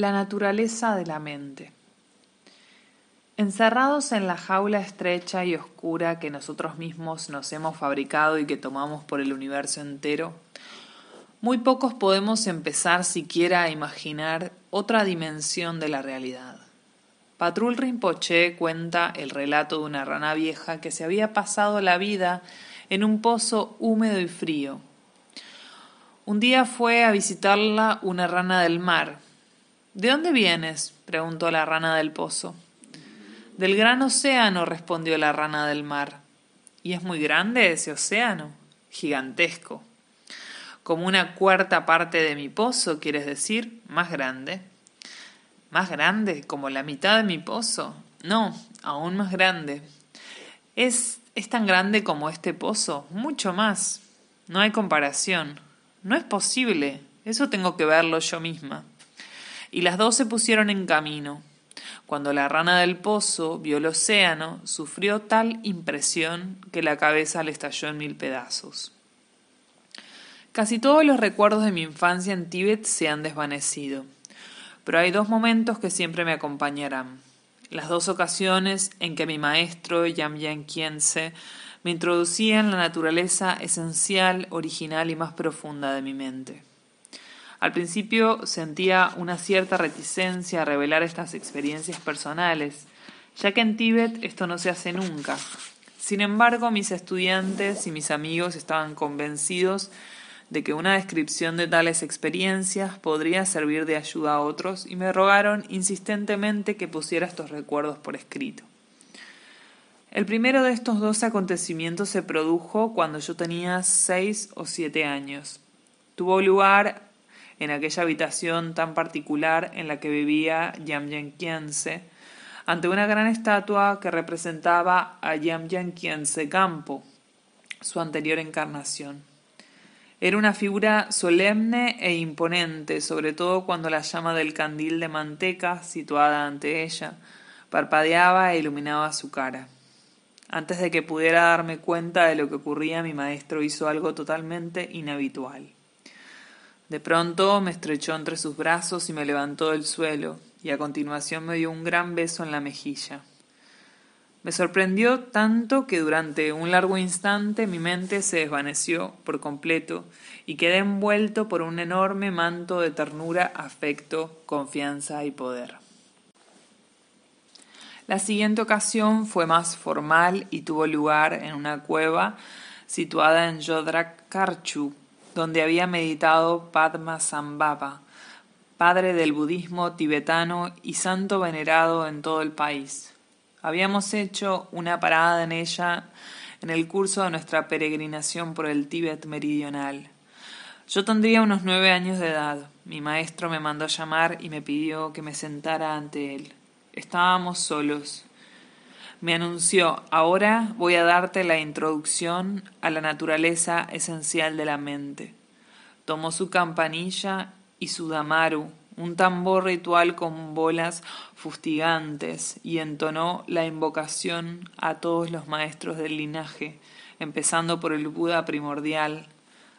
La naturaleza de la mente. Encerrados en la jaula estrecha y oscura que nosotros mismos nos hemos fabricado y que tomamos por el universo entero, muy pocos podemos empezar siquiera a imaginar otra dimensión de la realidad. Patrul Rinpoche cuenta el relato de una rana vieja que se había pasado la vida en un pozo húmedo y frío. Un día fue a visitarla una rana del mar, ¿De dónde vienes? preguntó la rana del pozo. Del gran océano, respondió la rana del mar. ¿Y es muy grande ese océano? Gigantesco. Como una cuarta parte de mi pozo, quieres decir, más grande. ¿Más grande? ¿Como la mitad de mi pozo? No, aún más grande. ¿Es, es tan grande como este pozo? Mucho más. No hay comparación. No es posible. Eso tengo que verlo yo misma y las dos se pusieron en camino. Cuando la rana del pozo vio el océano, sufrió tal impresión que la cabeza le estalló en mil pedazos. Casi todos los recuerdos de mi infancia en Tíbet se han desvanecido, pero hay dos momentos que siempre me acompañarán. Las dos ocasiones en que mi maestro, Yamyan Kiense, me introducía en la naturaleza esencial, original y más profunda de mi mente. Al principio sentía una cierta reticencia a revelar estas experiencias personales, ya que en Tíbet esto no se hace nunca. Sin embargo, mis estudiantes y mis amigos estaban convencidos de que una descripción de tales experiencias podría servir de ayuda a otros y me rogaron insistentemente que pusiera estos recuerdos por escrito. El primero de estos dos acontecimientos se produjo cuando yo tenía seis o siete años. Tuvo lugar en aquella habitación tan particular en la que vivía Yamyanquiense, ante una gran estatua que representaba a Yamyanquiense Campo, su anterior encarnación. Era una figura solemne e imponente, sobre todo cuando la llama del candil de manteca, situada ante ella, parpadeaba e iluminaba su cara. Antes de que pudiera darme cuenta de lo que ocurría, mi maestro hizo algo totalmente inhabitual. De pronto me estrechó entre sus brazos y me levantó del suelo, y a continuación me dio un gran beso en la mejilla. Me sorprendió tanto que durante un largo instante mi mente se desvaneció por completo y quedé envuelto por un enorme manto de ternura, afecto, confianza y poder. La siguiente ocasión fue más formal y tuvo lugar en una cueva situada en Yodrak Karchu, donde había meditado Padmasambhava, padre del budismo tibetano y santo venerado en todo el país. Habíamos hecho una parada en ella en el curso de nuestra peregrinación por el Tíbet meridional. Yo tendría unos nueve años de edad. Mi maestro me mandó llamar y me pidió que me sentara ante él. Estábamos solos me anunció, ahora voy a darte la introducción a la naturaleza esencial de la mente. Tomó su campanilla y su damaru, un tambor ritual con bolas fustigantes, y entonó la invocación a todos los maestros del linaje, empezando por el Buda primordial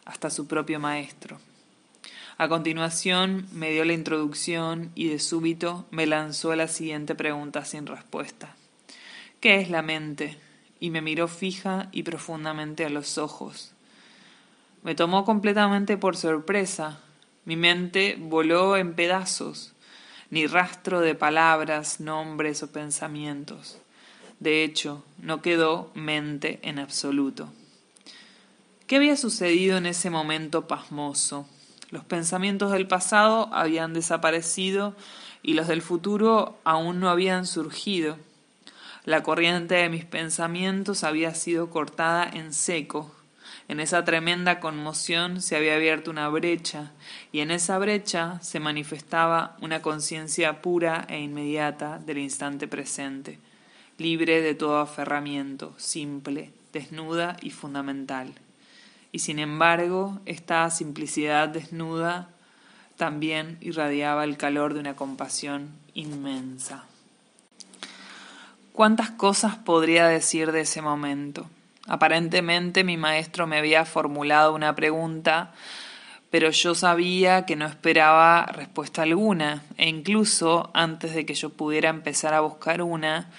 hasta su propio maestro. A continuación me dio la introducción y de súbito me lanzó la siguiente pregunta sin respuesta. ¿Qué es la mente? y me miró fija y profundamente a los ojos. Me tomó completamente por sorpresa. Mi mente voló en pedazos, ni rastro de palabras, nombres o pensamientos. De hecho, no quedó mente en absoluto. ¿Qué había sucedido en ese momento pasmoso? Los pensamientos del pasado habían desaparecido y los del futuro aún no habían surgido. La corriente de mis pensamientos había sido cortada en seco. En esa tremenda conmoción se había abierto una brecha, y en esa brecha se manifestaba una conciencia pura e inmediata del instante presente, libre de todo aferramiento, simple, desnuda y fundamental. Y sin embargo, esta simplicidad desnuda también irradiaba el calor de una compasión inmensa. ¿Cuántas cosas podría decir de ese momento? Aparentemente mi maestro me había formulado una pregunta, pero yo sabía que no esperaba respuesta alguna, e incluso antes de que yo pudiera empezar a buscar una,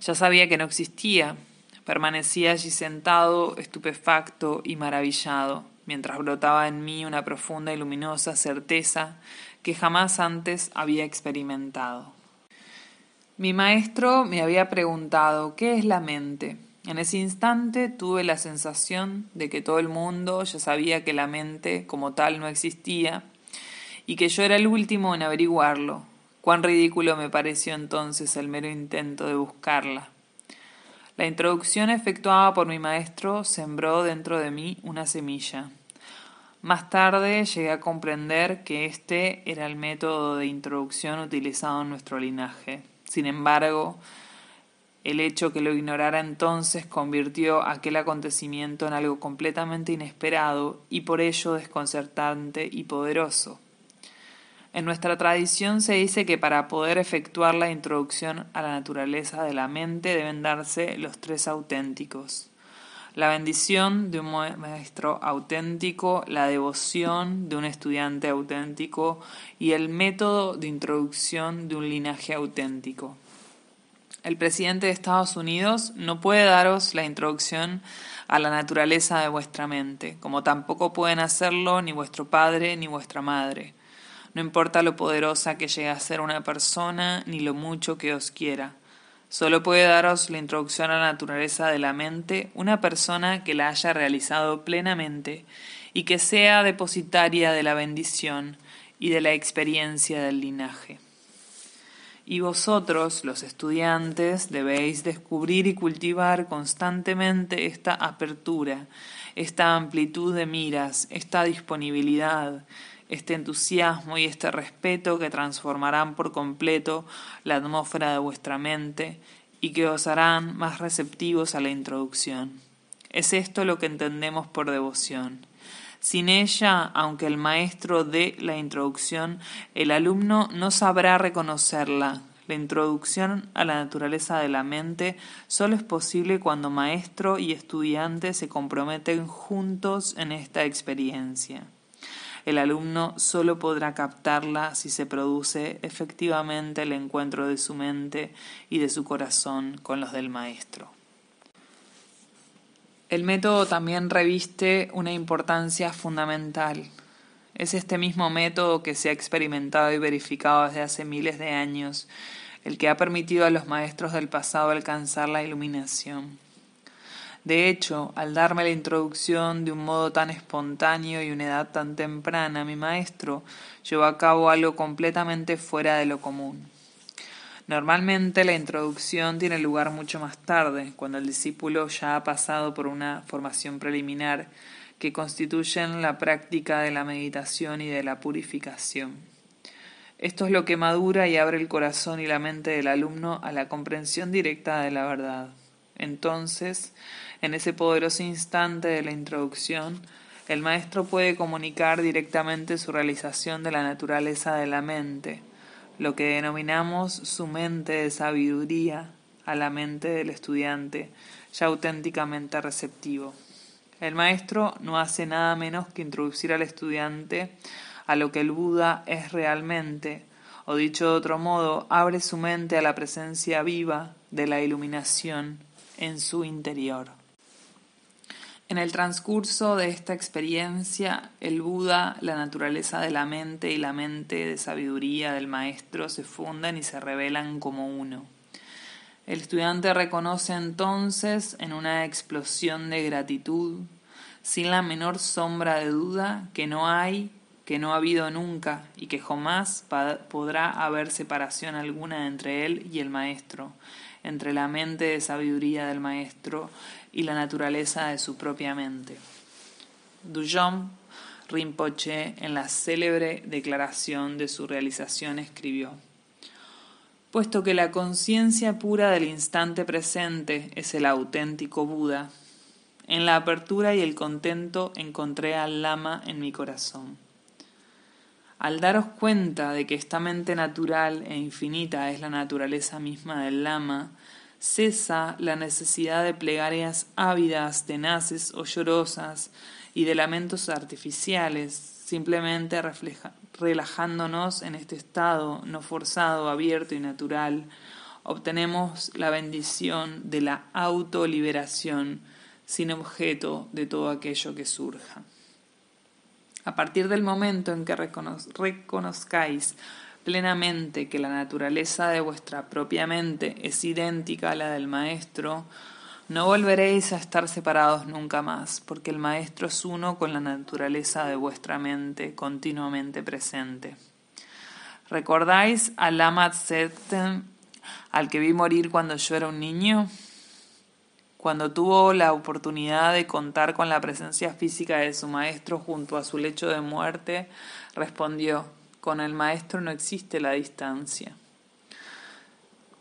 ya sabía que no existía. Permanecía allí sentado, estupefacto y maravillado, mientras brotaba en mí una profunda y luminosa certeza que jamás antes había experimentado. Mi maestro me había preguntado ¿qué es la mente? En ese instante tuve la sensación de que todo el mundo ya sabía que la mente como tal no existía y que yo era el último en averiguarlo. Cuán ridículo me pareció entonces el mero intento de buscarla. La introducción efectuada por mi maestro sembró dentro de mí una semilla. Más tarde llegué a comprender que este era el método de introducción utilizado en nuestro linaje. Sin embargo, el hecho que lo ignorara entonces convirtió aquel acontecimiento en algo completamente inesperado y por ello desconcertante y poderoso. En nuestra tradición se dice que para poder efectuar la introducción a la naturaleza de la mente deben darse los tres auténticos. La bendición de un maestro auténtico, la devoción de un estudiante auténtico y el método de introducción de un linaje auténtico. El presidente de Estados Unidos no puede daros la introducción a la naturaleza de vuestra mente, como tampoco pueden hacerlo ni vuestro padre ni vuestra madre. No importa lo poderosa que llegue a ser una persona ni lo mucho que os quiera. Solo puede daros la introducción a la naturaleza de la mente una persona que la haya realizado plenamente y que sea depositaria de la bendición y de la experiencia del linaje. Y vosotros, los estudiantes, debéis descubrir y cultivar constantemente esta apertura, esta amplitud de miras, esta disponibilidad, este entusiasmo y este respeto que transformarán por completo la atmósfera de vuestra mente y que os harán más receptivos a la introducción. Es esto lo que entendemos por devoción. Sin ella, aunque el maestro dé la introducción, el alumno no sabrá reconocerla. La introducción a la naturaleza de la mente solo es posible cuando maestro y estudiante se comprometen juntos en esta experiencia. El alumno solo podrá captarla si se produce efectivamente el encuentro de su mente y de su corazón con los del maestro. El método también reviste una importancia fundamental. Es este mismo método que se ha experimentado y verificado desde hace miles de años, el que ha permitido a los maestros del pasado alcanzar la iluminación. De hecho, al darme la introducción de un modo tan espontáneo y una edad tan temprana, mi maestro llevó a cabo algo completamente fuera de lo común. Normalmente la introducción tiene lugar mucho más tarde, cuando el discípulo ya ha pasado por una formación preliminar que constituyen la práctica de la meditación y de la purificación. Esto es lo que madura y abre el corazón y la mente del alumno a la comprensión directa de la verdad. Entonces, en ese poderoso instante de la introducción, el maestro puede comunicar directamente su realización de la naturaleza de la mente, lo que denominamos su mente de sabiduría a la mente del estudiante, ya auténticamente receptivo. El maestro no hace nada menos que introducir al estudiante a lo que el Buda es realmente, o dicho de otro modo, abre su mente a la presencia viva de la iluminación en su interior. En el transcurso de esta experiencia, el Buda, la naturaleza de la mente y la mente de sabiduría del maestro se fundan y se revelan como uno. El estudiante reconoce entonces en una explosión de gratitud, sin la menor sombra de duda, que no hay, que no ha habido nunca y que jamás podrá haber separación alguna entre él y el maestro, entre la mente de sabiduría del maestro y la naturaleza de su propia mente. Dujom Rinpoche, en la célebre declaración de su realización, escribió: Puesto que la conciencia pura del instante presente es el auténtico Buda, en la apertura y el contento encontré al Lama en mi corazón. Al daros cuenta de que esta mente natural e infinita es la naturaleza misma del Lama, cesa la necesidad de plegarias ávidas, tenaces o llorosas y de lamentos artificiales, simplemente relajándonos en este estado no forzado, abierto y natural, obtenemos la bendición de la autoliberación sin objeto de todo aquello que surja. A partir del momento en que reconozcáis plenamente que la naturaleza de vuestra propia mente es idéntica a la del Maestro, no volveréis a estar separados nunca más, porque el Maestro es uno con la naturaleza de vuestra mente continuamente presente. ¿Recordáis a Lama Tse al que vi morir cuando yo era un niño? Cuando tuvo la oportunidad de contar con la presencia física de su maestro junto a su lecho de muerte, respondió, con el maestro no existe la distancia.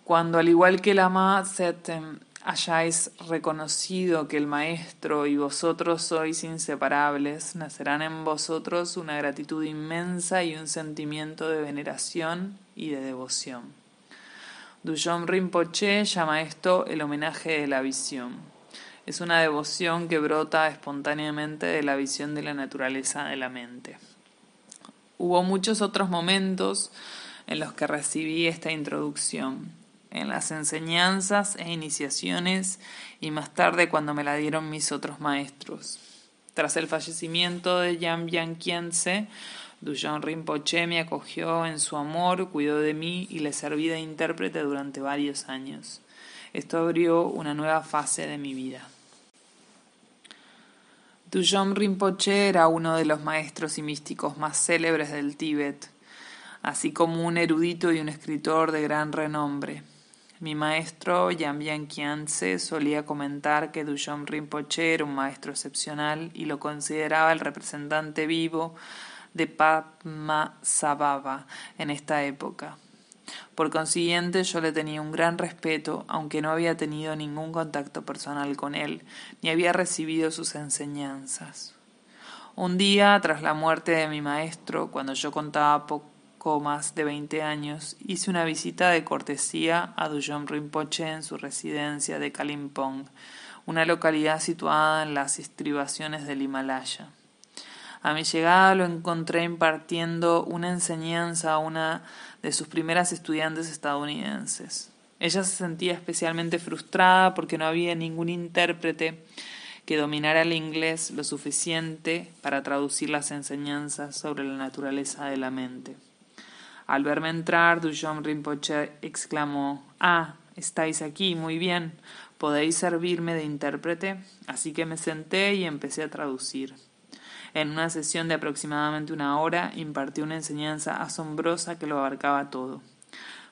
Cuando al igual que la Setem hayáis reconocido que el Maestro y vosotros sois inseparables, nacerán en vosotros una gratitud inmensa y un sentimiento de veneración y de devoción. Dujom Rinpoche llama esto el homenaje de la visión. Es una devoción que brota espontáneamente de la visión de la naturaleza de la mente. Hubo muchos otros momentos en los que recibí esta introducción, en las enseñanzas e iniciaciones y más tarde cuando me la dieron mis otros maestros. Tras el fallecimiento de Yan Kiense, Dujon Rinpoche me acogió en su amor, cuidó de mí y le serví de intérprete durante varios años. Esto abrió una nueva fase de mi vida. Dujon Rinpoche era uno de los maestros y místicos más célebres del Tíbet, así como un erudito y un escritor de gran renombre. Mi maestro, Yambian Kianse, solía comentar que Dujon Rinpoche era un maestro excepcional y lo consideraba el representante vivo de Padmasambhava en esta época. Por consiguiente, yo le tenía un gran respeto, aunque no había tenido ningún contacto personal con él, ni había recibido sus enseñanzas. Un día, tras la muerte de mi maestro, cuando yo contaba poco más de veinte años, hice una visita de cortesía a Dujom Rinpoche en su residencia de Kalimpong, una localidad situada en las estribaciones del Himalaya. A mi llegada lo encontré impartiendo una enseñanza a una de sus primeras estudiantes estadounidenses. Ella se sentía especialmente frustrada porque no había ningún intérprete que dominara el inglés lo suficiente para traducir las enseñanzas sobre la naturaleza de la mente. Al verme entrar, Dujon Rinpoche exclamó Ah, estáis aquí, muy bien. ¿Podéis servirme de intérprete? Así que me senté y empecé a traducir. En una sesión de aproximadamente una hora impartió una enseñanza asombrosa que lo abarcaba todo.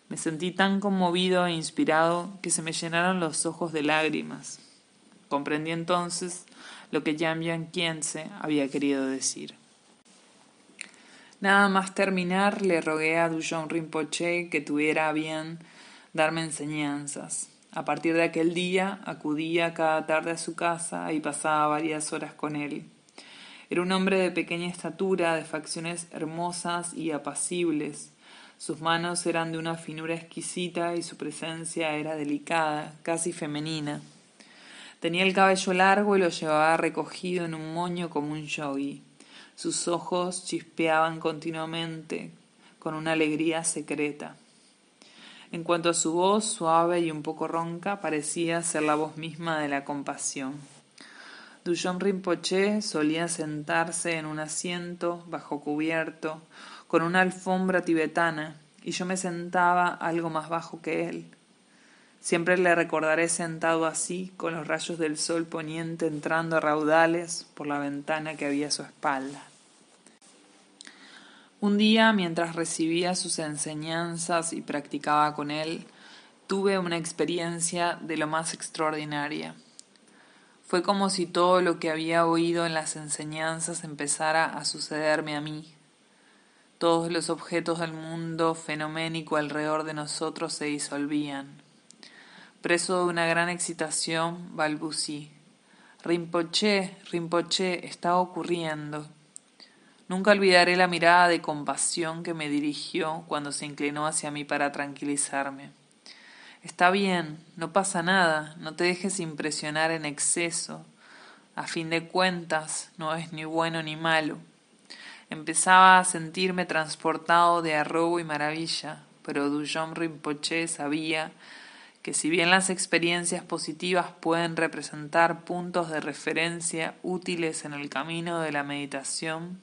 Me sentí tan conmovido e inspirado que se me llenaron los ojos de lágrimas. Comprendí entonces lo que Yan Kiense había querido decir. Nada más terminar, le rogué a Dujon Rinpoche que tuviera bien darme enseñanzas. A partir de aquel día acudía cada tarde a su casa y pasaba varias horas con él. Era un hombre de pequeña estatura, de facciones hermosas y apacibles. Sus manos eran de una finura exquisita y su presencia era delicada, casi femenina. Tenía el cabello largo y lo llevaba recogido en un moño como un yogi. Sus ojos chispeaban continuamente, con una alegría secreta. En cuanto a su voz, suave y un poco ronca, parecía ser la voz misma de la compasión. Dujon Rinpoche solía sentarse en un asiento bajo cubierto con una alfombra tibetana y yo me sentaba algo más bajo que él. Siempre le recordaré sentado así, con los rayos del sol poniente entrando a raudales por la ventana que había a su espalda. Un día, mientras recibía sus enseñanzas y practicaba con él, tuve una experiencia de lo más extraordinaria. Fue como si todo lo que había oído en las enseñanzas empezara a sucederme a mí. Todos los objetos del mundo fenoménico alrededor de nosotros se disolvían. Preso de una gran excitación, balbucí. Rinpoche, Rinpoche, está ocurriendo. Nunca olvidaré la mirada de compasión que me dirigió cuando se inclinó hacia mí para tranquilizarme. Está bien, no pasa nada, no te dejes impresionar en exceso. A fin de cuentas, no es ni bueno ni malo. Empezaba a sentirme transportado de arrobo y maravilla, pero Dujom Rinpoche sabía que si bien las experiencias positivas pueden representar puntos de referencia útiles en el camino de la meditación,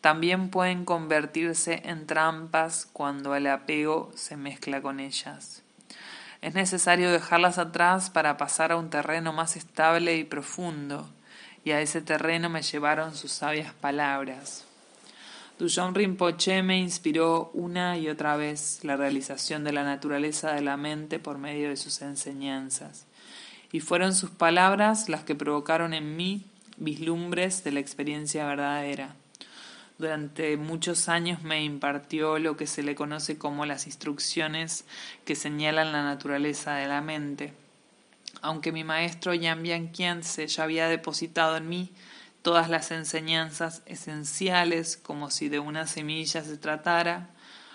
también pueden convertirse en trampas cuando el apego se mezcla con ellas. Es necesario dejarlas atrás para pasar a un terreno más estable y profundo, y a ese terreno me llevaron sus sabias palabras. Dujon Rinpoche me inspiró una y otra vez la realización de la naturaleza de la mente por medio de sus enseñanzas, y fueron sus palabras las que provocaron en mí vislumbres de la experiencia verdadera. Durante muchos años me impartió lo que se le conoce como las instrucciones que señalan la naturaleza de la mente. Aunque mi maestro Yan Bian ya había depositado en mí todas las enseñanzas esenciales como si de una semilla se tratara,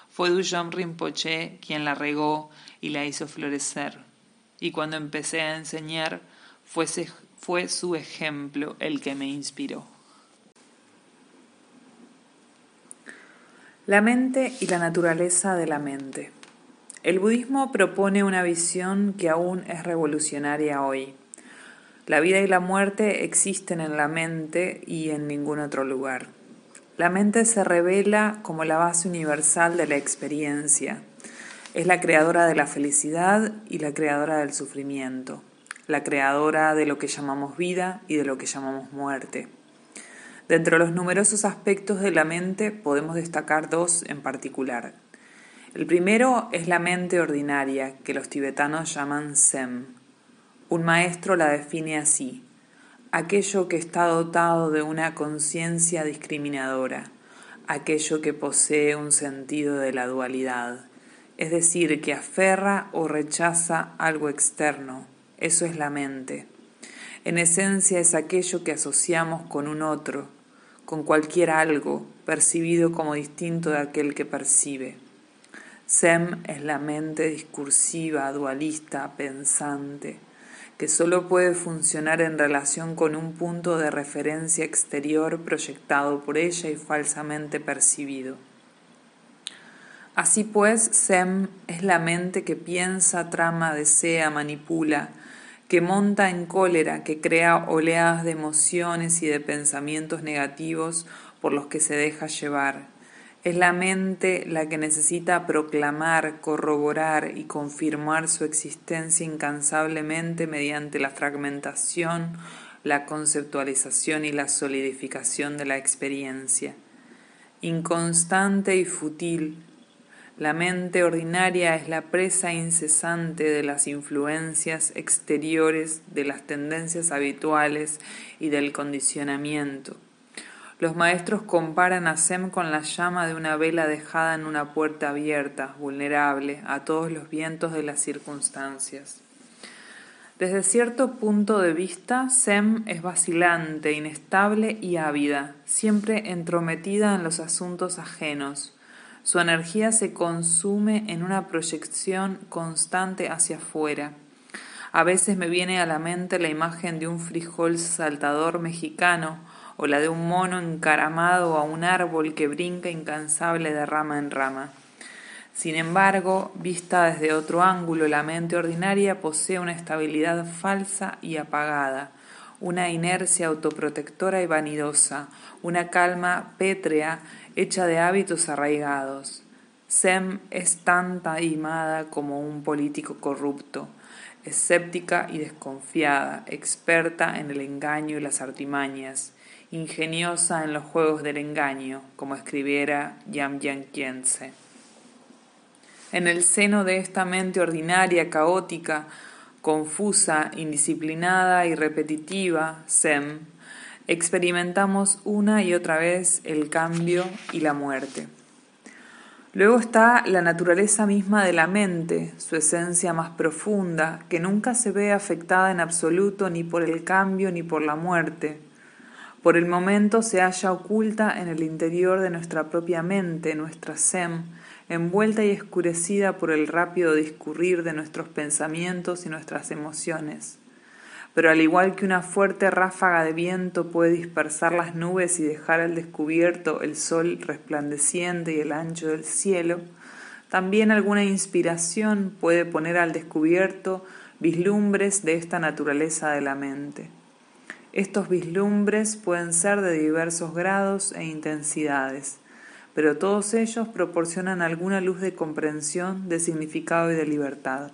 fue Dujom Rinpoche quien la regó y la hizo florecer. Y cuando empecé a enseñar, fue su ejemplo el que me inspiró. La mente y la naturaleza de la mente. El budismo propone una visión que aún es revolucionaria hoy. La vida y la muerte existen en la mente y en ningún otro lugar. La mente se revela como la base universal de la experiencia. Es la creadora de la felicidad y la creadora del sufrimiento, la creadora de lo que llamamos vida y de lo que llamamos muerte. Dentro de los numerosos aspectos de la mente podemos destacar dos en particular. El primero es la mente ordinaria, que los tibetanos llaman Sem un maestro la define así, aquello que está dotado de una conciencia discriminadora, aquello que posee un sentido de la dualidad, es decir, que aferra o rechaza algo externo, eso es la mente. En esencia es aquello que asociamos con un otro, con cualquier algo percibido como distinto de aquel que percibe. Sem es la mente discursiva, dualista, pensante que solo puede funcionar en relación con un punto de referencia exterior proyectado por ella y falsamente percibido. Así pues, Sem es la mente que piensa, trama, desea, manipula, que monta en cólera, que crea oleadas de emociones y de pensamientos negativos por los que se deja llevar es la mente la que necesita proclamar, corroborar y confirmar su existencia incansablemente mediante la fragmentación, la conceptualización y la solidificación de la experiencia. Inconstante y fútil, la mente ordinaria es la presa incesante de las influencias exteriores, de las tendencias habituales y del condicionamiento. Los maestros comparan a Sem con la llama de una vela dejada en una puerta abierta, vulnerable a todos los vientos de las circunstancias. Desde cierto punto de vista, Sem es vacilante, inestable y ávida, siempre entrometida en los asuntos ajenos. Su energía se consume en una proyección constante hacia afuera. A veces me viene a la mente la imagen de un frijol saltador mexicano o la de un mono encaramado a un árbol que brinca incansable de rama en rama. Sin embargo, vista desde otro ángulo, la mente ordinaria posee una estabilidad falsa y apagada, una inercia autoprotectora y vanidosa, una calma pétrea hecha de hábitos arraigados. Sem es tan taimada como un político corrupto, escéptica y desconfiada, experta en el engaño y las artimañas, ingeniosa en los juegos del engaño, como escribiera Yam Yanquiense. En el seno de esta mente ordinaria, caótica, confusa, indisciplinada y repetitiva, SEM, experimentamos una y otra vez el cambio y la muerte. Luego está la naturaleza misma de la mente, su esencia más profunda, que nunca se ve afectada en absoluto ni por el cambio ni por la muerte, por el momento se halla oculta en el interior de nuestra propia mente, nuestra SEM, envuelta y escurecida por el rápido discurrir de nuestros pensamientos y nuestras emociones. Pero al igual que una fuerte ráfaga de viento puede dispersar las nubes y dejar al descubierto el sol resplandeciente y el ancho del cielo, también alguna inspiración puede poner al descubierto vislumbres de esta naturaleza de la mente. Estos vislumbres pueden ser de diversos grados e intensidades, pero todos ellos proporcionan alguna luz de comprensión, de significado y de libertad.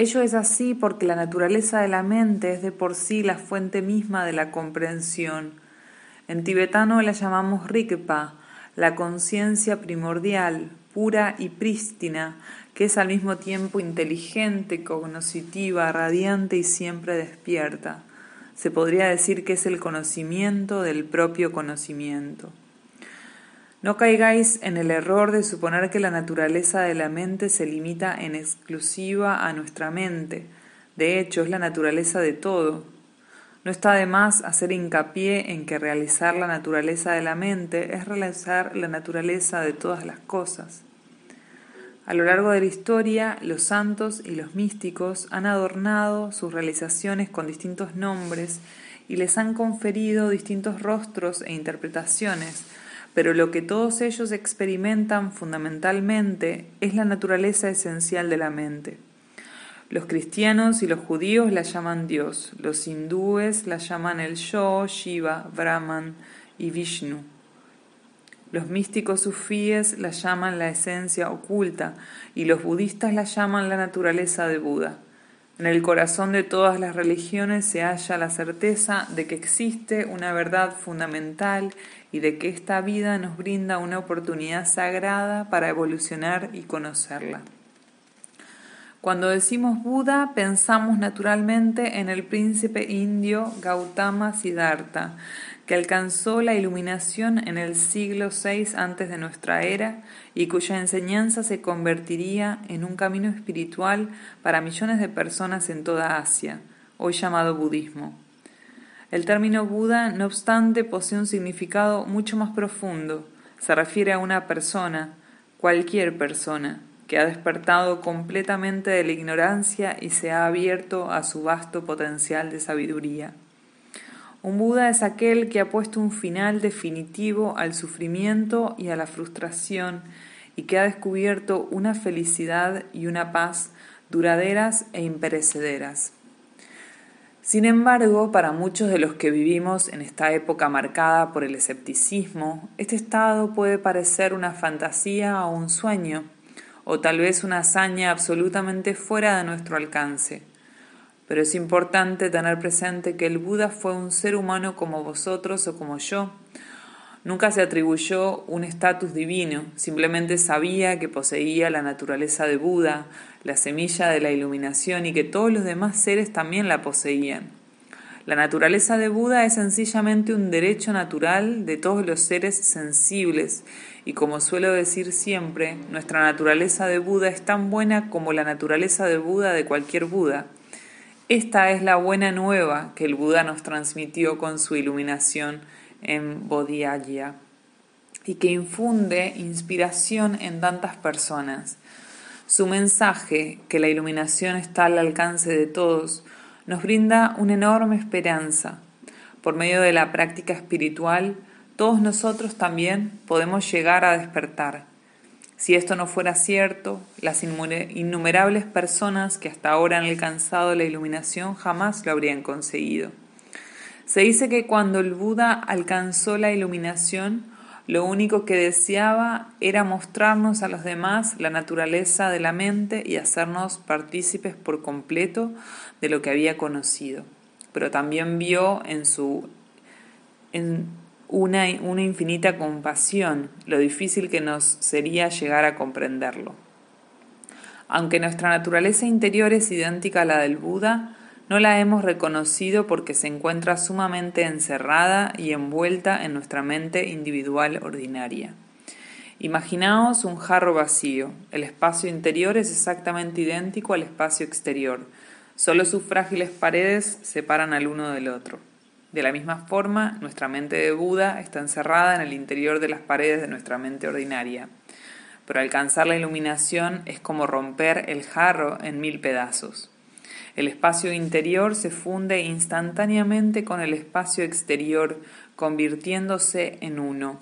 Ello es así porque la naturaleza de la mente es de por sí la fuente misma de la comprensión. En tibetano la llamamos Rikpa, la conciencia primordial, pura y prístina, que es al mismo tiempo inteligente, cognoscitiva, radiante y siempre despierta. Se podría decir que es el conocimiento del propio conocimiento. No caigáis en el error de suponer que la naturaleza de la mente se limita en exclusiva a nuestra mente. De hecho, es la naturaleza de todo. No está de más hacer hincapié en que realizar la naturaleza de la mente es realizar la naturaleza de todas las cosas. A lo largo de la historia, los santos y los místicos han adornado sus realizaciones con distintos nombres y les han conferido distintos rostros e interpretaciones, pero lo que todos ellos experimentan fundamentalmente es la naturaleza esencial de la mente. Los cristianos y los judíos la llaman Dios, los hindúes la llaman el Yo, Shiva, Brahman y Vishnu. Los místicos sufíes la llaman la esencia oculta y los budistas la llaman la naturaleza de Buda. En el corazón de todas las religiones se halla la certeza de que existe una verdad fundamental y de que esta vida nos brinda una oportunidad sagrada para evolucionar y conocerla. Cuando decimos Buda, pensamos naturalmente en el príncipe indio Gautama Siddhartha, que alcanzó la iluminación en el siglo VI antes de nuestra era y cuya enseñanza se convertiría en un camino espiritual para millones de personas en toda Asia, hoy llamado budismo. El término Buda, no obstante, posee un significado mucho más profundo. Se refiere a una persona, cualquier persona, que ha despertado completamente de la ignorancia y se ha abierto a su vasto potencial de sabiduría. Un Buda es aquel que ha puesto un final definitivo al sufrimiento y a la frustración y que ha descubierto una felicidad y una paz duraderas e imperecederas. Sin embargo, para muchos de los que vivimos en esta época marcada por el escepticismo, este estado puede parecer una fantasía o un sueño, o tal vez una hazaña absolutamente fuera de nuestro alcance pero es importante tener presente que el Buda fue un ser humano como vosotros o como yo. Nunca se atribuyó un estatus divino, simplemente sabía que poseía la naturaleza de Buda, la semilla de la iluminación y que todos los demás seres también la poseían. La naturaleza de Buda es sencillamente un derecho natural de todos los seres sensibles y como suelo decir siempre, nuestra naturaleza de Buda es tan buena como la naturaleza de Buda de cualquier Buda. Esta es la buena nueva que el Buda nos transmitió con su iluminación en Bodhiaya y que infunde inspiración en tantas personas. Su mensaje, que la iluminación está al alcance de todos, nos brinda una enorme esperanza. Por medio de la práctica espiritual, todos nosotros también podemos llegar a despertar si esto no fuera cierto, las innumerables personas que hasta ahora han alcanzado la iluminación jamás lo habrían conseguido. Se dice que cuando el Buda alcanzó la iluminación, lo único que deseaba era mostrarnos a los demás la naturaleza de la mente y hacernos partícipes por completo de lo que había conocido. Pero también vio en su en una, una infinita compasión, lo difícil que nos sería llegar a comprenderlo. Aunque nuestra naturaleza interior es idéntica a la del Buda, no la hemos reconocido porque se encuentra sumamente encerrada y envuelta en nuestra mente individual ordinaria. Imaginaos un jarro vacío. El espacio interior es exactamente idéntico al espacio exterior. Solo sus frágiles paredes separan al uno del otro. De la misma forma, nuestra mente de Buda está encerrada en el interior de las paredes de nuestra mente ordinaria. Pero alcanzar la iluminación es como romper el jarro en mil pedazos. El espacio interior se funde instantáneamente con el espacio exterior, convirtiéndose en uno.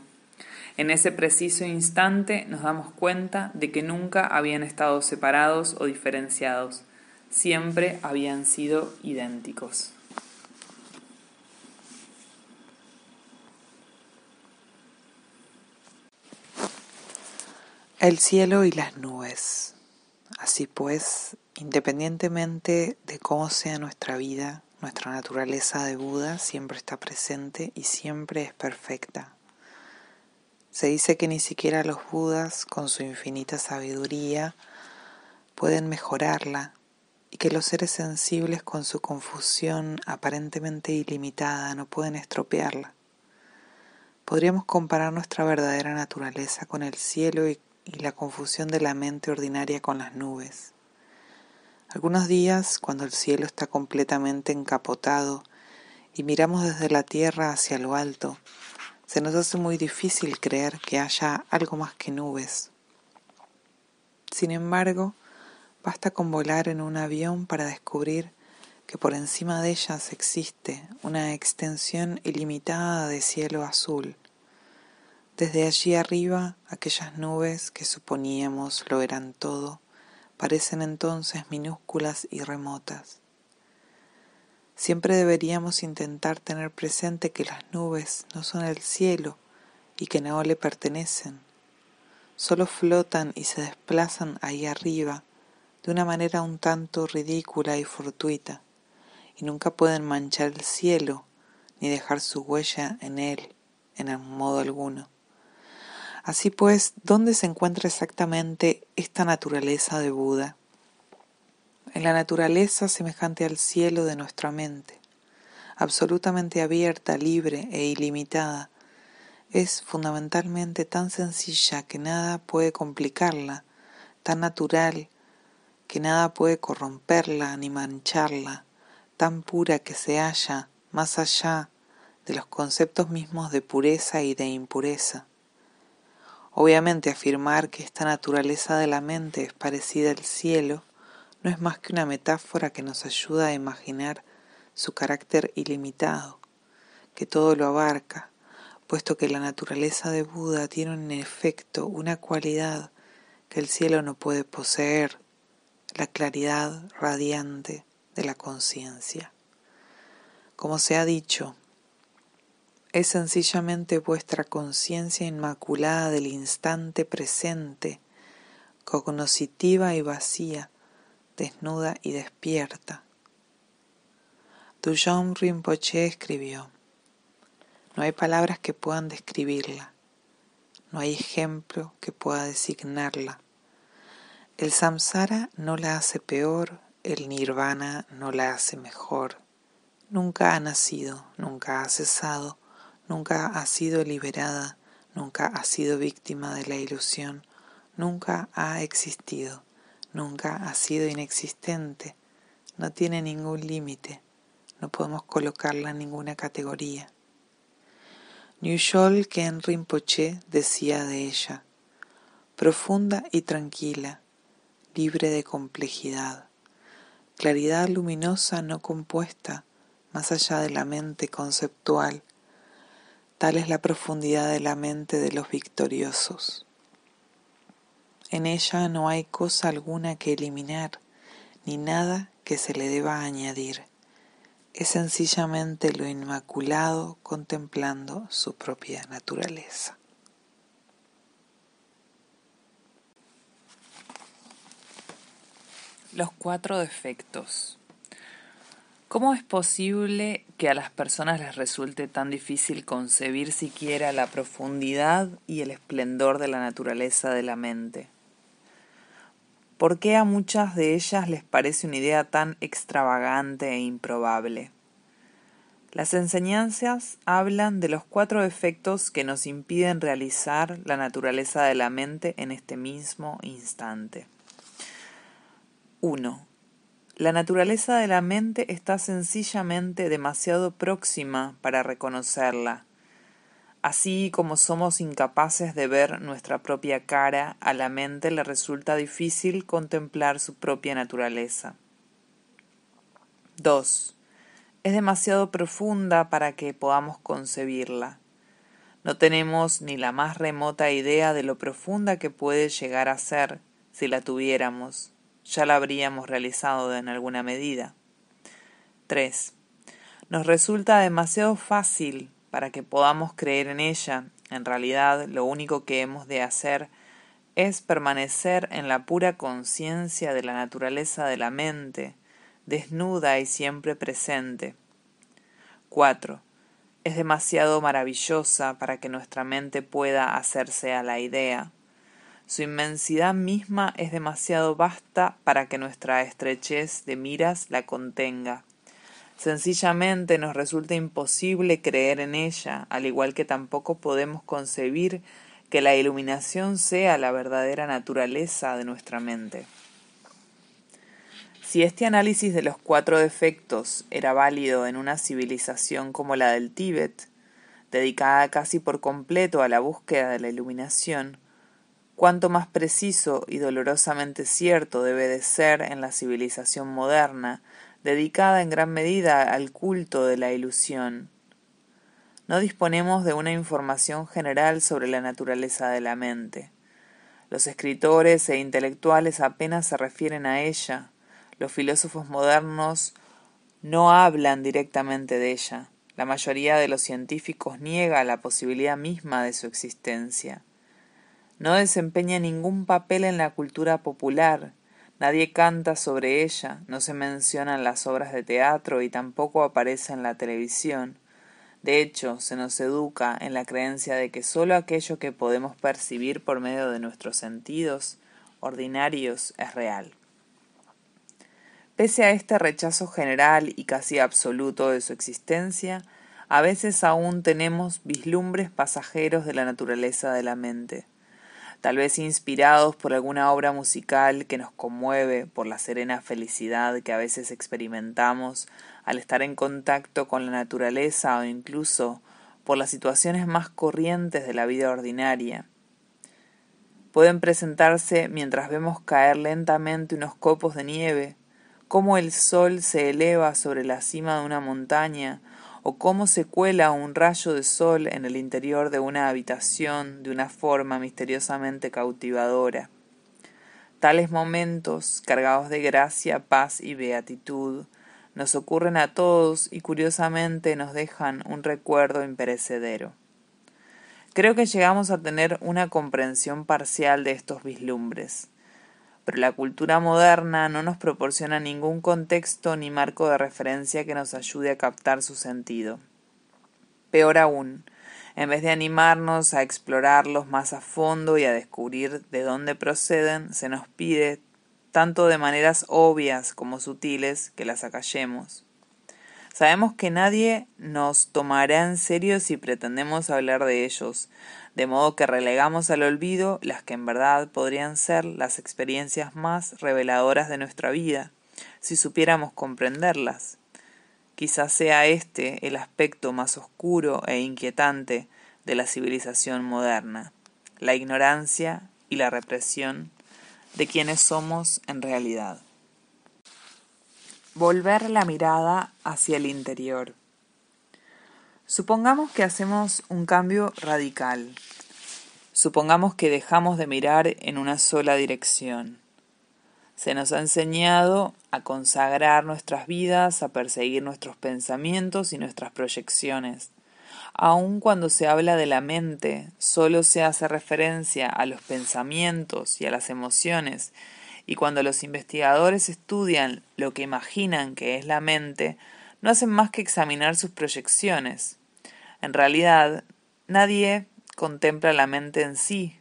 En ese preciso instante nos damos cuenta de que nunca habían estado separados o diferenciados, siempre habían sido idénticos. El cielo y las nubes. Así pues, independientemente de cómo sea nuestra vida, nuestra naturaleza de Buda siempre está presente y siempre es perfecta. Se dice que ni siquiera los Budas, con su infinita sabiduría, pueden mejorarla y que los seres sensibles con su confusión aparentemente ilimitada no pueden estropearla. Podríamos comparar nuestra verdadera naturaleza con el cielo y y la confusión de la mente ordinaria con las nubes. Algunos días, cuando el cielo está completamente encapotado y miramos desde la tierra hacia lo alto, se nos hace muy difícil creer que haya algo más que nubes. Sin embargo, basta con volar en un avión para descubrir que por encima de ellas existe una extensión ilimitada de cielo azul desde allí arriba, aquellas nubes que suponíamos lo eran todo, parecen entonces minúsculas y remotas. Siempre deberíamos intentar tener presente que las nubes no son el cielo y que no le pertenecen, solo flotan y se desplazan ahí arriba de una manera un tanto ridícula y fortuita, y nunca pueden manchar el cielo ni dejar su huella en él en modo alguno. Así pues, ¿dónde se encuentra exactamente esta naturaleza de Buda? En la naturaleza semejante al cielo de nuestra mente, absolutamente abierta, libre e ilimitada, es fundamentalmente tan sencilla que nada puede complicarla, tan natural que nada puede corromperla ni mancharla, tan pura que se halla más allá de los conceptos mismos de pureza y de impureza. Obviamente afirmar que esta naturaleza de la mente es parecida al cielo no es más que una metáfora que nos ayuda a imaginar su carácter ilimitado, que todo lo abarca, puesto que la naturaleza de Buda tiene en efecto una cualidad que el cielo no puede poseer, la claridad radiante de la conciencia. Como se ha dicho, es sencillamente vuestra conciencia inmaculada del instante presente, cognoscitiva y vacía, desnuda y despierta. Dujom Rinpoche escribió, no hay palabras que puedan describirla, no hay ejemplo que pueda designarla. El samsara no la hace peor, el nirvana no la hace mejor. Nunca ha nacido, nunca ha cesado, nunca ha sido liberada, nunca ha sido víctima de la ilusión, nunca ha existido, nunca ha sido inexistente, no tiene ningún límite, no podemos colocarla en ninguna categoría. Nyushol Ken Rinpoche decía de ella, profunda y tranquila, libre de complejidad, claridad luminosa no compuesta, más allá de la mente conceptual, Tal es la profundidad de la mente de los victoriosos. En ella no hay cosa alguna que eliminar, ni nada que se le deba añadir. Es sencillamente lo inmaculado contemplando su propia naturaleza. Los cuatro defectos. ¿Cómo es posible que a las personas les resulte tan difícil concebir siquiera la profundidad y el esplendor de la naturaleza de la mente? ¿Por qué a muchas de ellas les parece una idea tan extravagante e improbable? Las enseñanzas hablan de los cuatro efectos que nos impiden realizar la naturaleza de la mente en este mismo instante. 1 la naturaleza de la mente está sencillamente demasiado próxima para reconocerla. Así como somos incapaces de ver nuestra propia cara, a la mente le resulta difícil contemplar su propia naturaleza. 2. Es demasiado profunda para que podamos concebirla. No tenemos ni la más remota idea de lo profunda que puede llegar a ser si la tuviéramos. Ya la habríamos realizado en alguna medida. 3. Nos resulta demasiado fácil para que podamos creer en ella. En realidad, lo único que hemos de hacer es permanecer en la pura conciencia de la naturaleza de la mente, desnuda y siempre presente. 4 es demasiado maravillosa para que nuestra mente pueda hacerse a la idea. Su inmensidad misma es demasiado vasta para que nuestra estrechez de miras la contenga. Sencillamente nos resulta imposible creer en ella, al igual que tampoco podemos concebir que la iluminación sea la verdadera naturaleza de nuestra mente. Si este análisis de los cuatro defectos era válido en una civilización como la del Tíbet, dedicada casi por completo a la búsqueda de la iluminación, cuánto más preciso y dolorosamente cierto debe de ser en la civilización moderna, dedicada en gran medida al culto de la ilusión. No disponemos de una información general sobre la naturaleza de la mente. Los escritores e intelectuales apenas se refieren a ella, los filósofos modernos no hablan directamente de ella. La mayoría de los científicos niega la posibilidad misma de su existencia. No desempeña ningún papel en la cultura popular, nadie canta sobre ella, no se mencionan las obras de teatro y tampoco aparece en la televisión. De hecho, se nos educa en la creencia de que sólo aquello que podemos percibir por medio de nuestros sentidos ordinarios es real. Pese a este rechazo general y casi absoluto de su existencia, a veces aún tenemos vislumbres pasajeros de la naturaleza de la mente, tal vez inspirados por alguna obra musical que nos conmueve por la serena felicidad que a veces experimentamos al estar en contacto con la naturaleza o incluso por las situaciones más corrientes de la vida ordinaria. Pueden presentarse mientras vemos caer lentamente unos copos de nieve cómo el sol se eleva sobre la cima de una montaña, o cómo se cuela un rayo de sol en el interior de una habitación de una forma misteriosamente cautivadora. Tales momentos, cargados de gracia, paz y beatitud, nos ocurren a todos y curiosamente nos dejan un recuerdo imperecedero. Creo que llegamos a tener una comprensión parcial de estos vislumbres pero la cultura moderna no nos proporciona ningún contexto ni marco de referencia que nos ayude a captar su sentido. Peor aún, en vez de animarnos a explorarlos más a fondo y a descubrir de dónde proceden, se nos pide, tanto de maneras obvias como sutiles, que las acallemos. Sabemos que nadie nos tomará en serio si pretendemos hablar de ellos, de modo que relegamos al olvido las que en verdad podrían ser las experiencias más reveladoras de nuestra vida, si supiéramos comprenderlas. Quizás sea este el aspecto más oscuro e inquietante de la civilización moderna, la ignorancia y la represión de quienes somos en realidad. Volver la mirada hacia el interior. Supongamos que hacemos un cambio radical. Supongamos que dejamos de mirar en una sola dirección. Se nos ha enseñado a consagrar nuestras vidas, a perseguir nuestros pensamientos y nuestras proyecciones. Aun cuando se habla de la mente, solo se hace referencia a los pensamientos y a las emociones, y cuando los investigadores estudian lo que imaginan que es la mente, no hacen más que examinar sus proyecciones. En realidad, nadie contempla la mente en sí,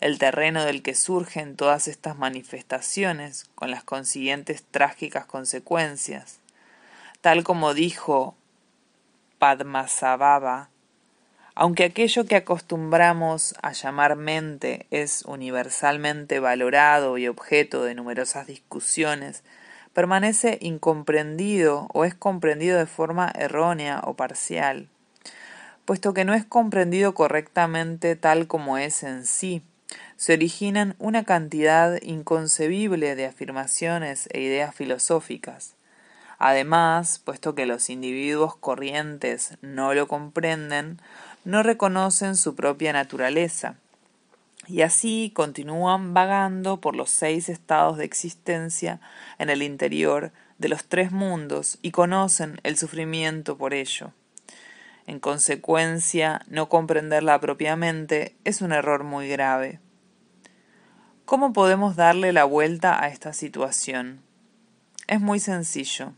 el terreno del que surgen todas estas manifestaciones, con las consiguientes trágicas consecuencias. Tal como dijo Padmasambhava, aunque aquello que acostumbramos a llamar mente es universalmente valorado y objeto de numerosas discusiones, permanece incomprendido o es comprendido de forma errónea o parcial puesto que no es comprendido correctamente tal como es en sí. Se originan una cantidad inconcebible de afirmaciones e ideas filosóficas. Además, puesto que los individuos corrientes no lo comprenden, no reconocen su propia naturaleza, y así continúan vagando por los seis estados de existencia en el interior de los tres mundos y conocen el sufrimiento por ello. En consecuencia, no comprenderla propiamente es un error muy grave. ¿Cómo podemos darle la vuelta a esta situación? Es muy sencillo.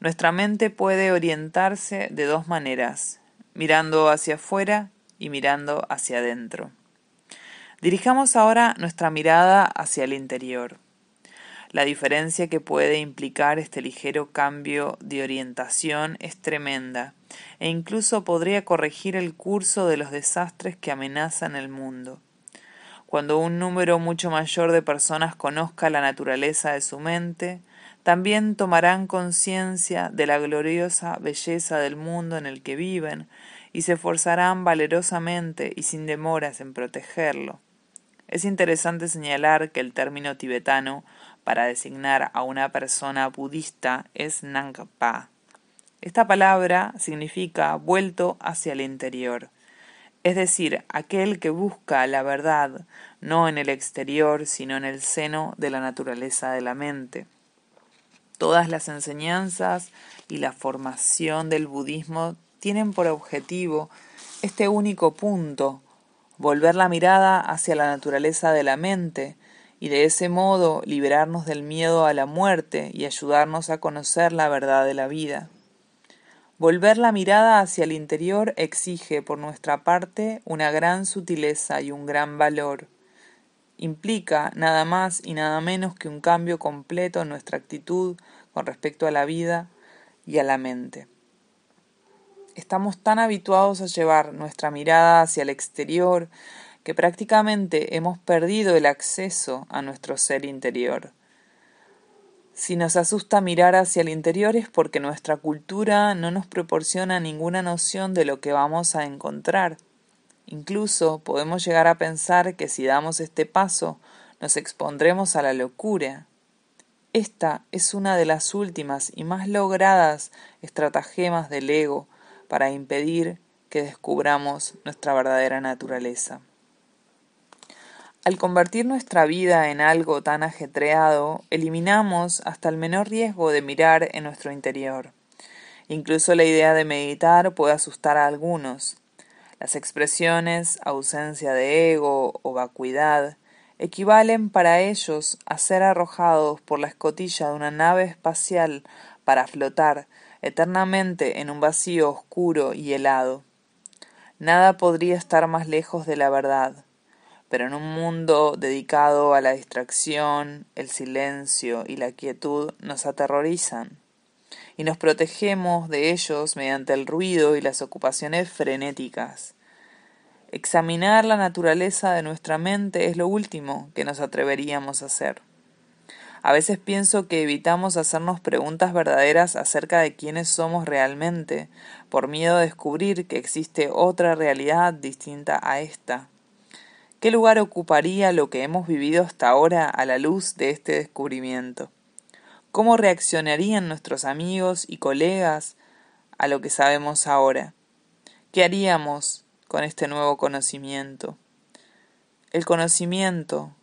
Nuestra mente puede orientarse de dos maneras, mirando hacia afuera y mirando hacia adentro. Dirijamos ahora nuestra mirada hacia el interior. La diferencia que puede implicar este ligero cambio de orientación es tremenda e incluso podría corregir el curso de los desastres que amenazan el mundo. Cuando un número mucho mayor de personas conozca la naturaleza de su mente, también tomarán conciencia de la gloriosa belleza del mundo en el que viven y se esforzarán valerosamente y sin demoras en protegerlo. Es interesante señalar que el término tibetano para designar a una persona budista es Nangpa. Esta palabra significa vuelto hacia el interior, es decir, aquel que busca la verdad no en el exterior, sino en el seno de la naturaleza de la mente. Todas las enseñanzas y la formación del budismo tienen por objetivo este único punto, volver la mirada hacia la naturaleza de la mente y de ese modo liberarnos del miedo a la muerte y ayudarnos a conocer la verdad de la vida. Volver la mirada hacia el interior exige por nuestra parte una gran sutileza y un gran valor. Implica nada más y nada menos que un cambio completo en nuestra actitud con respecto a la vida y a la mente. Estamos tan habituados a llevar nuestra mirada hacia el exterior que prácticamente hemos perdido el acceso a nuestro ser interior. Si nos asusta mirar hacia el interior es porque nuestra cultura no nos proporciona ninguna noción de lo que vamos a encontrar. Incluso podemos llegar a pensar que si damos este paso nos expondremos a la locura. Esta es una de las últimas y más logradas estratagemas del ego para impedir que descubramos nuestra verdadera naturaleza. Al convertir nuestra vida en algo tan ajetreado, eliminamos hasta el menor riesgo de mirar en nuestro interior. Incluso la idea de meditar puede asustar a algunos. Las expresiones ausencia de ego o vacuidad equivalen para ellos a ser arrojados por la escotilla de una nave espacial para flotar eternamente en un vacío oscuro y helado. Nada podría estar más lejos de la verdad, pero en un mundo dedicado a la distracción, el silencio y la quietud nos aterrorizan, y nos protegemos de ellos mediante el ruido y las ocupaciones frenéticas. Examinar la naturaleza de nuestra mente es lo último que nos atreveríamos a hacer. A veces pienso que evitamos hacernos preguntas verdaderas acerca de quiénes somos realmente, por miedo a descubrir que existe otra realidad distinta a esta. ¿Qué lugar ocuparía lo que hemos vivido hasta ahora a la luz de este descubrimiento? ¿Cómo reaccionarían nuestros amigos y colegas a lo que sabemos ahora? ¿Qué haríamos con este nuevo conocimiento? El conocimiento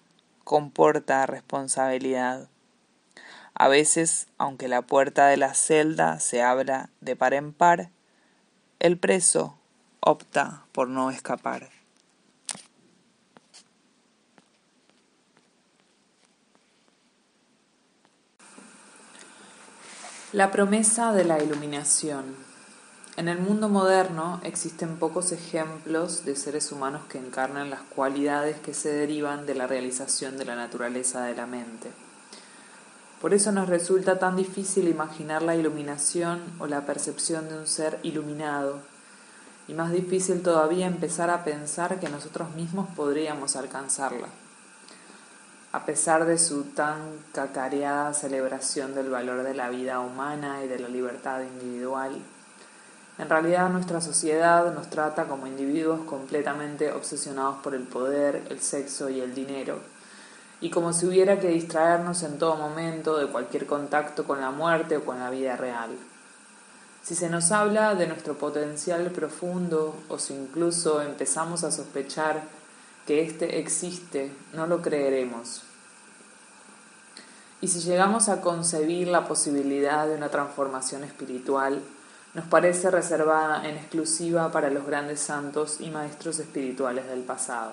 comporta responsabilidad. A veces, aunque la puerta de la celda se abra de par en par, el preso opta por no escapar. La promesa de la iluminación. En el mundo moderno existen pocos ejemplos de seres humanos que encarnan las cualidades que se derivan de la realización de la naturaleza de la mente. Por eso nos resulta tan difícil imaginar la iluminación o la percepción de un ser iluminado, y más difícil todavía empezar a pensar que nosotros mismos podríamos alcanzarla. A pesar de su tan cacareada celebración del valor de la vida humana y de la libertad individual, en realidad nuestra sociedad nos trata como individuos completamente obsesionados por el poder, el sexo y el dinero, y como si hubiera que distraernos en todo momento de cualquier contacto con la muerte o con la vida real. Si se nos habla de nuestro potencial profundo o si incluso empezamos a sospechar que éste existe, no lo creeremos. Y si llegamos a concebir la posibilidad de una transformación espiritual, nos parece reservada en exclusiva para los grandes santos y maestros espirituales del pasado.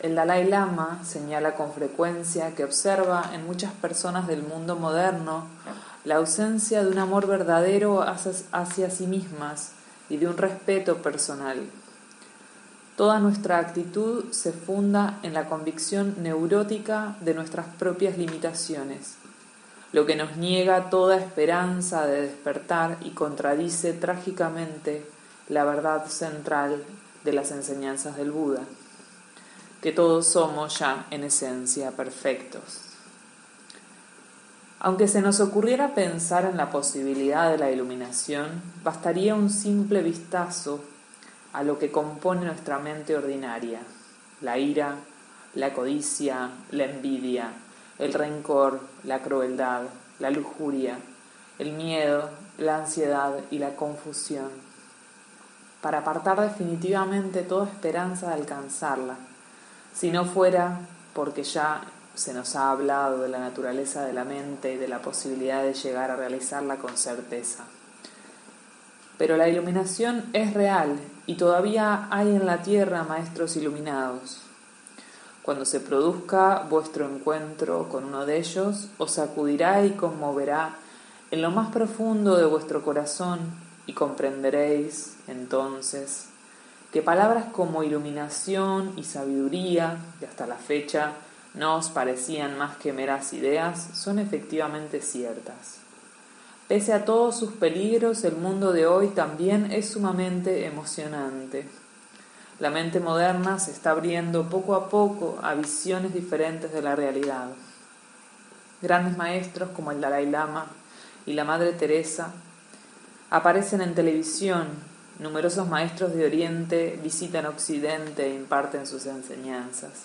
El Dalai Lama señala con frecuencia que observa en muchas personas del mundo moderno la ausencia de un amor verdadero hacia, sí mismas y de un respeto personal. Toda nuestra actitud se funda en la convicción neurótica de nuestras propias limitaciones, lo que nos niega toda esperanza de despertar y contradice trágicamente la verdad central de las enseñanzas del Buda, que todos somos ya en esencia perfectos. Aunque se nos ocurriera pensar en la posibilidad de la iluminación, bastaría un simple vistazo a lo que compone nuestra mente ordinaria, la ira, la codicia, la envidia, el rencor, la crueldad, la lujuria, el miedo, la ansiedad y la confusión, para apartar definitivamente toda esperanza de alcanzarla, si no fuera porque ya se nos ha hablado de la naturaleza de la mente y de la posibilidad de llegar a realizarla con certeza. Pero la iluminación es real y todavía hay en la tierra maestros iluminados. Cuando se produzca vuestro encuentro con uno de ellos, os sacudirá y conmoverá en lo más profundo de vuestro corazón y comprenderéis entonces que palabras como iluminación y sabiduría, de hasta la fecha, no os parecían más que meras ideas, son efectivamente ciertas. Pese a todos sus peligros, el mundo de hoy también es sumamente emocionante. La mente moderna se está abriendo poco a poco a visiones diferentes de la realidad. Grandes maestros como el Dalai Lama y la Madre Teresa aparecen en televisión, numerosos maestros de Oriente visitan Occidente e imparten sus enseñanzas.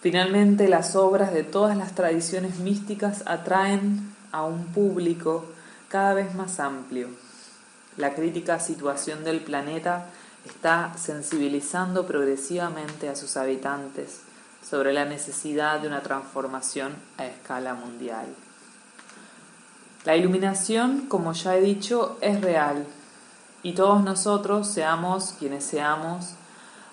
Finalmente, las obras de todas las tradiciones místicas atraen a un público cada vez más amplio. La crítica situación del planeta está sensibilizando progresivamente a sus habitantes sobre la necesidad de una transformación a escala mundial. La iluminación, como ya he dicho, es real y todos nosotros, seamos quienes seamos,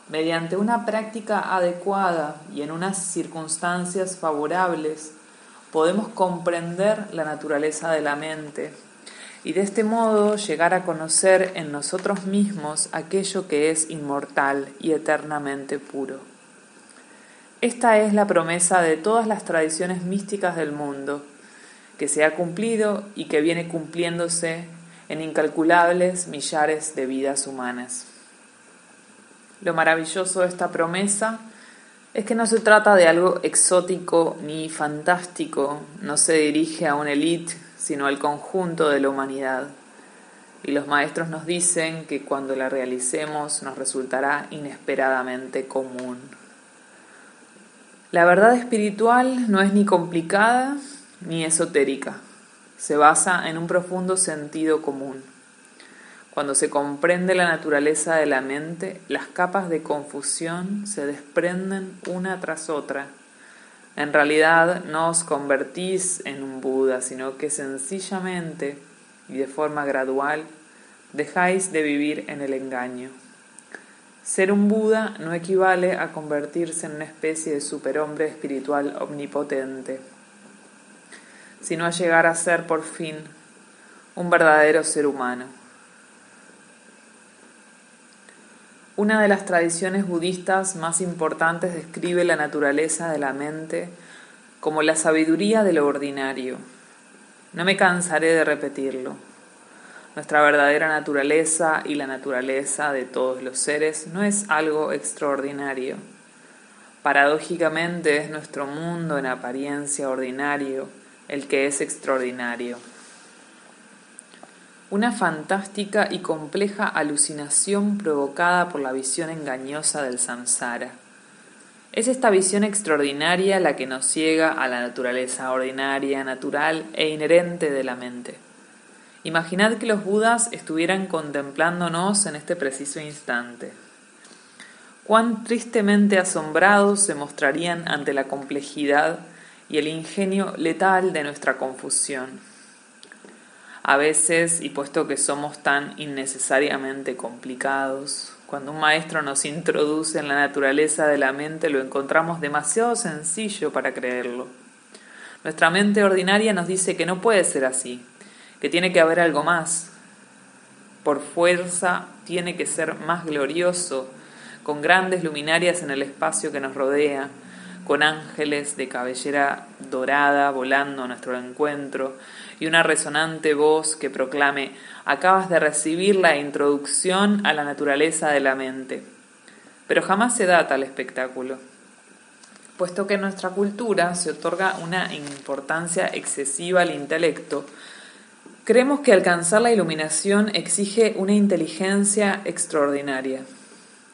mediante una práctica adecuada y en unas circunstancias favorables, podemos comprender la naturaleza de la mente y de este modo llegar a conocer en nosotros mismos aquello que es inmortal y eternamente puro. Esta es la promesa de todas las tradiciones místicas del mundo, que se ha cumplido y que viene cumpliéndose en incalculables millares de vidas humanas. Lo maravilloso de esta promesa es que no se trata de algo exótico ni fantástico, no se dirige a una élite, sino al conjunto de la humanidad. Y los maestros nos dicen que cuando la realicemos nos resultará inesperadamente común. La verdad espiritual no es ni complicada ni esotérica, se basa en un profundo sentido común. Cuando se comprende la naturaleza de la mente, las capas de confusión se desprenden una tras otra. En realidad no os convertís en un Buda, sino que sencillamente y de forma gradual dejáis de vivir en el engaño. Ser un Buda no equivale a convertirse en una especie de superhombre espiritual omnipotente, sino a llegar a ser por fin un verdadero ser humano. Una de las tradiciones budistas más importantes describe la naturaleza de la mente como la sabiduría de lo ordinario. No me cansaré de repetirlo. Nuestra verdadera naturaleza y la naturaleza de todos los seres no es algo extraordinario. Paradójicamente es nuestro mundo en apariencia ordinario el que es extraordinario una fantástica y compleja alucinación provocada por la visión engañosa del samsara. Es esta visión extraordinaria la que nos ciega a la naturaleza ordinaria, natural e inherente de la mente. Imaginad que los Budas estuvieran contemplándonos en este preciso instante. Cuán tristemente asombrados se mostrarían ante la complejidad y el ingenio letal de nuestra confusión. A veces, y puesto que somos tan innecesariamente complicados, cuando un maestro nos introduce en la naturaleza de la mente lo encontramos demasiado sencillo para creerlo. Nuestra mente ordinaria nos dice que no puede ser así, que tiene que haber algo más. Por fuerza tiene que ser más glorioso, con grandes luminarias en el espacio que nos rodea, con ángeles de cabellera dorada volando a nuestro encuentro y una resonante voz que proclame acabas de recibir la introducción a la naturaleza de la mente. Pero jamás se da tal espectáculo, puesto que en nuestra cultura se otorga una importancia excesiva al intelecto, Creemos que alcanzar la iluminación exige una inteligencia extraordinaria.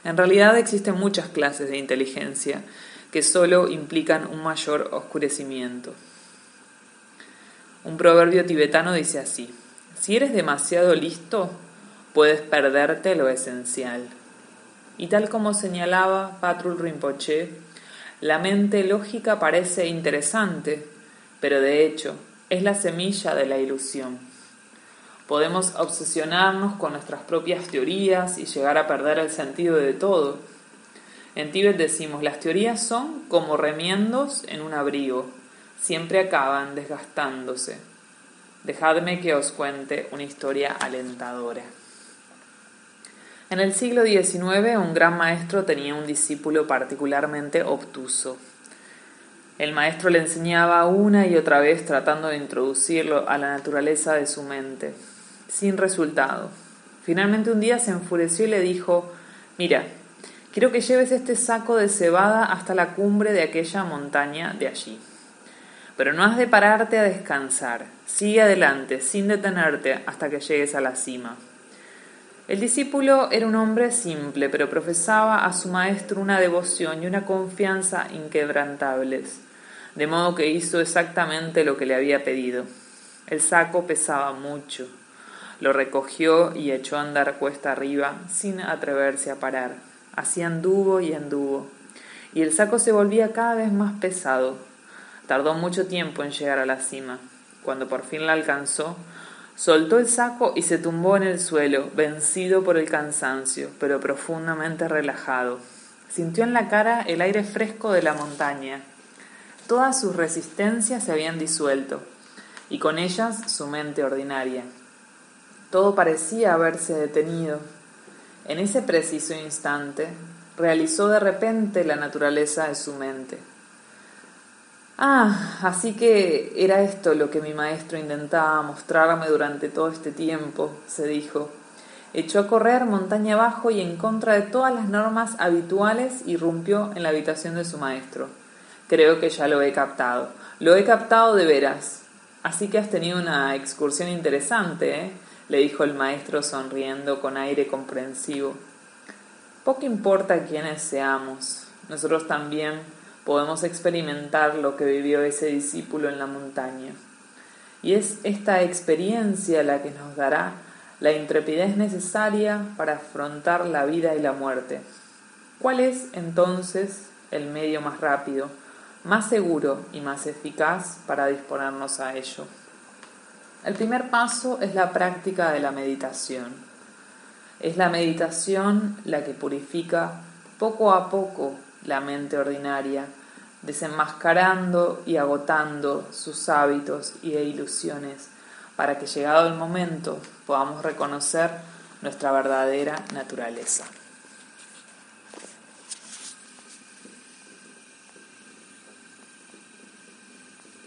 En realidad existen muchas clases de inteligencia que solo implican un mayor oscurecimiento. Un proverbio tibetano dice así, si eres demasiado listo, puedes perderte lo esencial. Y tal como señalaba Patrul Rinpoche, la mente lógica parece interesante, pero de hecho es la semilla de la ilusión. Podemos obsesionarnos con nuestras propias teorías y llegar a perder el sentido de todo. En Tíbet decimos, las teorías son como remiendos en un abrigo, siempre acaban desgastándose. Dejadme que os cuente una historia alentadora. En el siglo XIX un gran maestro tenía un discípulo particularmente obtuso. El maestro le enseñaba una y otra vez tratando de introducirlo a la naturaleza de su mente sin resultado. Finalmente un día se enfureció y le dijo, mira, quiero que lleves este saco de cebada hasta la cumbre de aquella montaña de allí. Pero no has de pararte a descansar, sigue adelante, sin detenerte, hasta que llegues a la cima. El discípulo era un hombre simple, pero profesaba a su maestro una devoción y una confianza inquebrantables, de modo que hizo exactamente lo que le había pedido. El saco pesaba mucho, lo recogió y echó a andar cuesta arriba sin atreverse a parar. Así anduvo y anduvo. Y el saco se volvía cada vez más pesado. Tardó mucho tiempo en llegar a la cima. Cuando por fin la alcanzó, soltó el saco y se tumbó en el suelo, vencido por el cansancio, pero profundamente relajado. Sintió en la cara el aire fresco de la montaña. Todas sus resistencias se habían disuelto, y con ellas su mente ordinaria. Todo parecía haberse detenido. En ese preciso instante, realizó de repente la naturaleza de su mente. Ah, así que era esto lo que mi maestro intentaba mostrarme durante todo este tiempo, se dijo. Echó a correr montaña abajo y en contra de todas las normas habituales irrumpió en la habitación de su maestro. Creo que ya lo he captado. Lo he captado de veras. Así que has tenido una excursión interesante, ¿eh? Le dijo el maestro sonriendo con aire comprensivo. Poco importa quiénes seamos, nosotros también podemos experimentar lo que vivió ese discípulo en la montaña. Y es esta experiencia la que nos dará la intrepidez necesaria para afrontar la vida y la muerte. ¿Cuál es entonces el medio más rápido, más seguro y más eficaz para disponernos a ello? El primer paso es la práctica de la meditación. Es la meditación la que purifica poco a poco la mente ordinaria, desenmascarando y agotando sus hábitos y ilusiones, para que llegado el momento podamos reconocer nuestra verdadera naturaleza.